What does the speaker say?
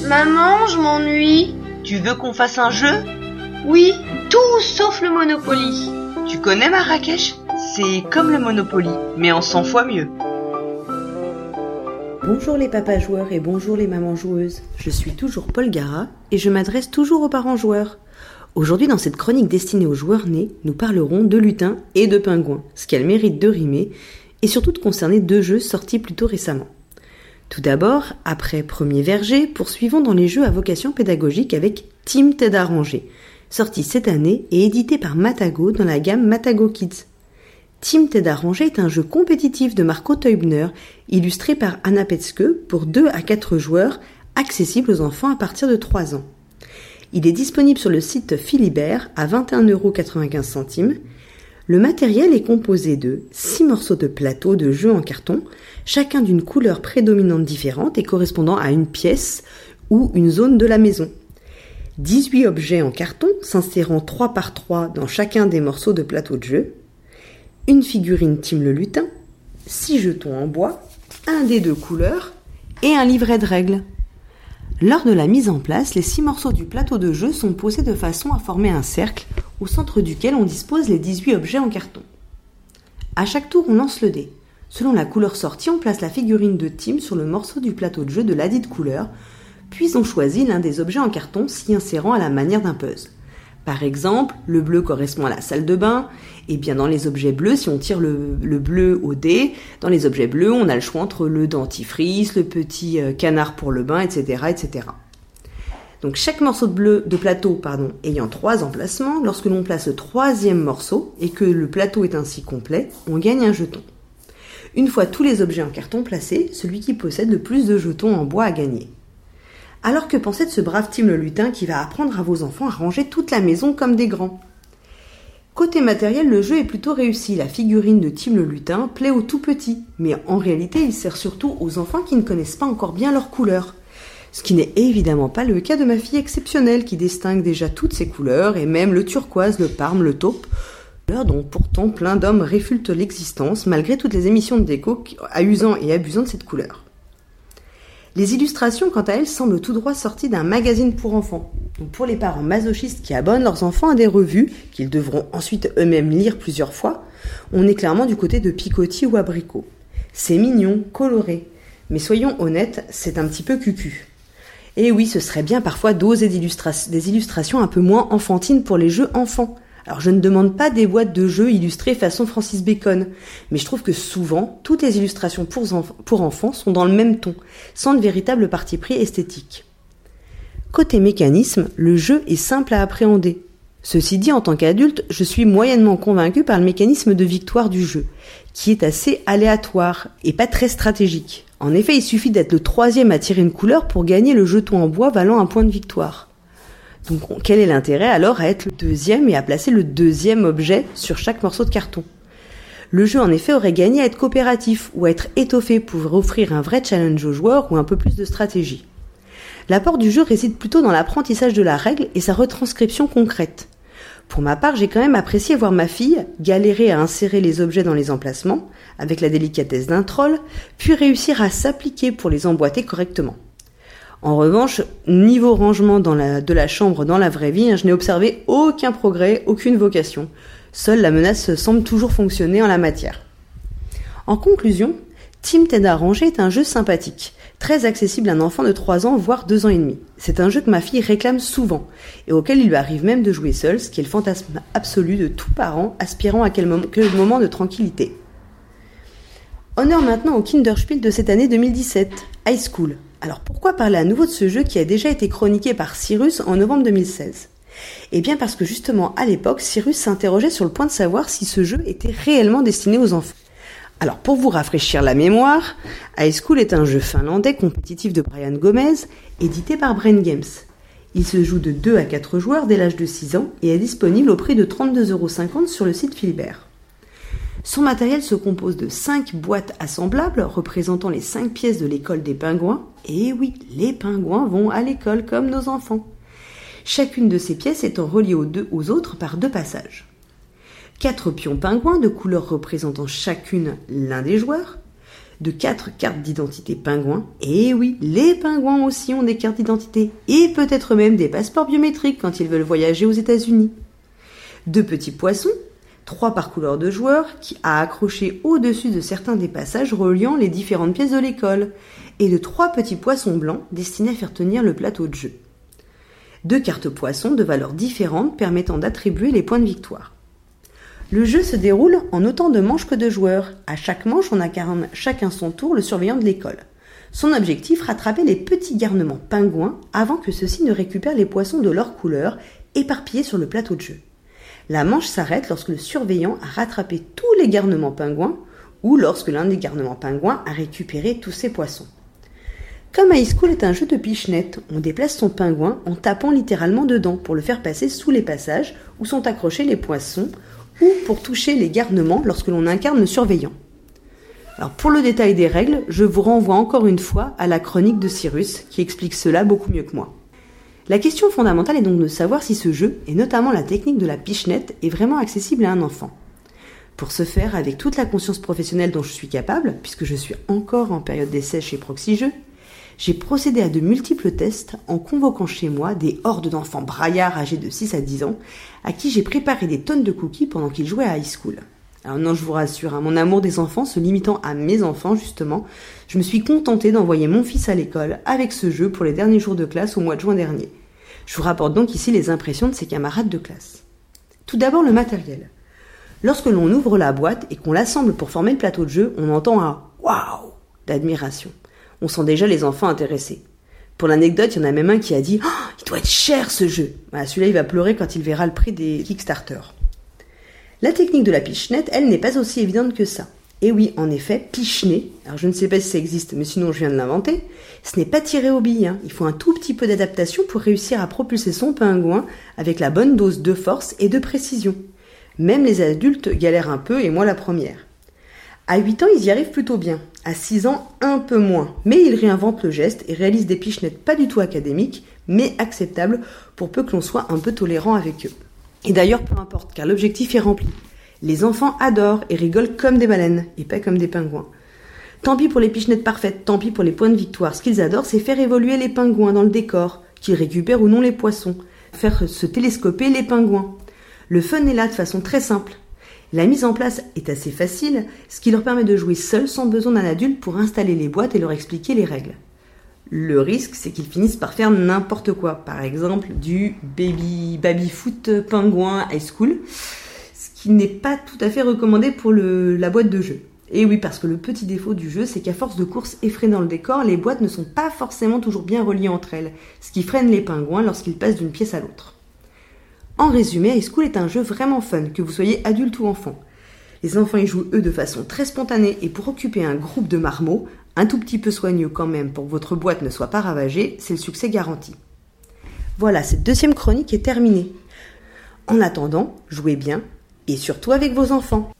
Maman, je m'ennuie. Tu veux qu'on fasse un jeu? Oui, tout sauf le Monopoly. Tu connais Marrakech? C'est comme le Monopoly, mais en 100 fois mieux. Bonjour les papas joueurs et bonjour les mamans joueuses. Je suis toujours Paul Gara et je m'adresse toujours aux parents joueurs. Aujourd'hui, dans cette chronique destinée aux joueurs nés, nous parlerons de lutins et de pingouins, ce qu'elle mérite de rimer, et surtout de concerner deux jeux sortis plutôt récemment. Tout d'abord, après Premier Verger, poursuivons dans les jeux à vocation pédagogique avec Team Ted Arrangé, sorti cette année et édité par Matago dans la gamme Matago Kids. Team Ted Arrangé est un jeu compétitif de Marco Teubner, illustré par Anna Petzke pour 2 à 4 joueurs, accessible aux enfants à partir de 3 ans. Il est disponible sur le site Philibert à 21,95€. Le matériel est composé de 6 morceaux de plateau de jeu en carton, chacun d'une couleur prédominante différente et correspondant à une pièce ou une zone de la maison. 18 objets en carton s'insérant 3 par 3 dans chacun des morceaux de plateau de jeu, une figurine Tim le lutin, 6 jetons en bois, un dé de couleur et un livret de règles. Lors de la mise en place, les 6 morceaux du plateau de jeu sont posés de façon à former un cercle au centre duquel on dispose les 18 objets en carton. À chaque tour, on lance le dé. Selon la couleur sortie, on place la figurine de Tim sur le morceau du plateau de jeu de ladite couleur, puis on choisit l'un des objets en carton s'y insérant à la manière d'un puzzle. Par exemple, le bleu correspond à la salle de bain, et bien dans les objets bleus, si on tire le, bleu au dé, dans les objets bleus, on a le choix entre le dentifrice, le petit euh, canard pour le bain, etc., etc. Donc chaque morceau de bleu de plateau pardon, ayant trois emplacements, lorsque l'on place le troisième morceau et que le plateau est ainsi complet, on gagne un jeton. Une fois tous les objets en carton placés, celui qui possède le plus de jetons en bois a gagné. Alors que pensez de ce brave Tim le lutin qui va apprendre à vos enfants à ranger toute la maison comme des grands? Côté matériel, le jeu est plutôt réussi. La figurine de Tim le lutin plaît aux tout petits, mais en réalité, il sert surtout aux enfants qui ne connaissent pas encore bien leurs couleurs. Ce qui n'est évidemment pas le cas de ma fille exceptionnelle qui distingue déjà toutes ses couleurs et même le turquoise, le parme, le taupe, dont pourtant plein d'hommes réfultent l'existence malgré toutes les émissions de déco usant et abusant de cette couleur. Les illustrations, quant à elles, semblent tout droit sorties d'un magazine pour enfants. pour les parents masochistes qui abonnent leurs enfants à des revues, qu'ils devront ensuite eux-mêmes lire plusieurs fois, on est clairement du côté de Picotti ou Abricot. C'est mignon, coloré. Mais soyons honnêtes, c'est un petit peu cucu. Et oui, ce serait bien parfois d'oser des illustrations un peu moins enfantines pour les jeux enfants. Alors je ne demande pas des boîtes de jeux illustrées façon Francis Bacon, mais je trouve que souvent, toutes les illustrations pour, enfants sont dans le même ton, sans de véritable parti pris esthétique. Côté mécanisme, le jeu est simple à appréhender. Ceci dit, en tant qu'adulte, je suis moyennement convaincu par le mécanisme de victoire du jeu, qui est assez aléatoire et pas très stratégique. En effet, il suffit d'être le troisième à tirer une couleur pour gagner le jeton en bois valant un point de victoire. Donc quel est l'intérêt alors à être le deuxième et à placer le deuxième objet sur chaque morceau de carton? Le jeu en effet aurait gagné à être coopératif ou à être étoffé pour offrir un vrai challenge aux joueurs ou un peu plus de stratégie. L'apport du jeu réside plutôt dans l'apprentissage de la règle et sa retranscription concrète. Pour ma part, j'ai quand même apprécié voir ma fille galérer à insérer les objets dans les emplacements, avec la délicatesse d'un troll, puis réussir à s'appliquer pour les emboîter correctement. En revanche, niveau rangement dans la, de la chambre dans la vraie vie, hein, je n'ai observé aucun progrès, aucune vocation. Seule la menace semble toujours fonctionner en la matière. En conclusion, Team Ted Ranger est un jeu sympathique, très accessible à un enfant de 3 ans, voire 2 ans et demi. C'est un jeu que ma fille réclame souvent, et auquel il lui arrive même de jouer seul, ce qui est le fantasme absolu de tout parent aspirant à quel moment de tranquillité. Honneur maintenant au Kinderspiel de cette année 2017, High School, alors pourquoi parler à nouveau de ce jeu qui a déjà été chroniqué par Cyrus en novembre 2016 Eh bien parce que justement à l'époque, Cyrus s'interrogeait sur le point de savoir si ce jeu était réellement destiné aux enfants. Alors pour vous rafraîchir la mémoire, High School est un jeu finlandais compétitif de Brian Gomez, édité par Brain Games. Il se joue de 2 à 4 joueurs dès l'âge de 6 ans et est disponible au prix de 32,50€ sur le site Philibert. Son matériel se compose de 5 boîtes assemblables représentant les 5 pièces de l'école des pingouins. Et oui, les pingouins vont à l'école comme nos enfants. Chacune de ces pièces étant reliée aux, deux, aux autres par deux passages. 4 pions pingouins de couleurs représentant chacune l'un des joueurs. de quatre cartes d'identité pingouins. Et oui, les pingouins aussi ont des cartes d'identité et peut-être même des passeports biométriques quand ils veulent voyager aux États-Unis. Deux petits poissons, trois par couleur de joueur, qui a accroché au-dessus de certains des passages reliant les différentes pièces de l'école, et de trois petits poissons blancs destinés à faire tenir le plateau de jeu. Deux cartes poissons de valeurs différentes permettant d'attribuer les points de victoire. Le jeu se déroule en autant de manches que de joueurs. À chaque manche, on incarne chacun son tour le surveillant de l'école. Son objectif, rattraper les petits garnements pingouins avant que ceux-ci ne récupèrent les poissons de leur couleur éparpillés sur le plateau de jeu. La manche s'arrête lorsque le surveillant a rattrapé tous les garnements pingouins ou lorsque l'un des garnements pingouins a récupéré tous ses poissons. Comme High School est un jeu de pichenette, on déplace son pingouin en tapant littéralement dedans pour le faire passer sous les passages où sont accrochés les poissons ou pour toucher les garnements lorsque l'on incarne le surveillant. Alors pour le détail des règles, je vous renvoie encore une fois à la chronique de Cyrus qui explique cela beaucoup mieux que moi. La question fondamentale est donc de savoir si ce jeu, et notamment la technique de la pichenette, est vraiment accessible à un enfant. Pour ce faire, avec toute la conscience professionnelle dont je suis capable, puisque je suis encore en période d'essai chez Proxy Jeux, j'ai procédé à de multiples tests en convoquant chez moi des hordes d'enfants braillards âgés de 6 à 10 ans, à qui j'ai préparé des tonnes de cookies pendant qu'ils jouaient à high school. Alors non, je vous rassure, hein, mon amour des enfants se limitant à mes enfants justement, je me suis contentée d'envoyer mon fils à l'école avec ce jeu pour les derniers jours de classe au mois de juin dernier. Je vous rapporte donc ici les impressions de ses camarades de classe. Tout d'abord le matériel. Lorsque l'on ouvre la boîte et qu'on l'assemble pour former le plateau de jeu, on entend un waouh d'admiration. On sent déjà les enfants intéressés. Pour l'anecdote, il y en a même un qui a dit oh, Il doit être cher ce jeu Celui-là, il va pleurer quand il verra le prix des Kickstarter. La technique de la pichenette, elle, n'est pas aussi évidente que ça. Et oui, en effet, pichener, alors je ne sais pas si ça existe, mais sinon je viens de l'inventer, ce n'est pas tirer au billes. Hein. Il faut un tout petit peu d'adaptation pour réussir à propulser son pingouin avec la bonne dose de force et de précision. Même les adultes galèrent un peu, et moi la première. À 8 ans, ils y arrivent plutôt bien. À 6 ans, un peu moins. Mais ils réinventent le geste et réalisent des pichenettes pas du tout académiques, mais acceptables pour peu que l'on soit un peu tolérant avec eux. Et d'ailleurs, peu importe, car l'objectif est rempli. Les enfants adorent et rigolent comme des baleines, et pas comme des pingouins. Tant pis pour les pichenettes parfaites, tant pis pour les points de victoire. Ce qu'ils adorent, c'est faire évoluer les pingouins dans le décor, qu'ils récupèrent ou non les poissons, faire se télescoper les pingouins. Le fun est là de façon très simple. La mise en place est assez facile, ce qui leur permet de jouer seuls sans besoin d'un adulte pour installer les boîtes et leur expliquer les règles. Le risque, c'est qu'ils finissent par faire n'importe quoi. Par exemple, du baby, baby foot pingouin high school qui n'est pas tout à fait recommandé pour la boîte de jeu. Et oui, parce que le petit défaut du jeu, c'est qu'à force de courses effrénées dans le décor, les boîtes ne sont pas forcément toujours bien reliées entre elles, ce qui freine les pingouins lorsqu'ils passent d'une pièce à l'autre. En résumé, High School est un jeu vraiment fun, que vous soyez adulte ou enfant. Les enfants y jouent eux de façon très spontanée et pour occuper un groupe de marmots, un tout petit peu soigneux quand même pour que votre boîte ne soit pas ravagée, c'est le succès garanti. Voilà, cette deuxième chronique est terminée. En attendant, jouez bien, et surtout avec vos enfants.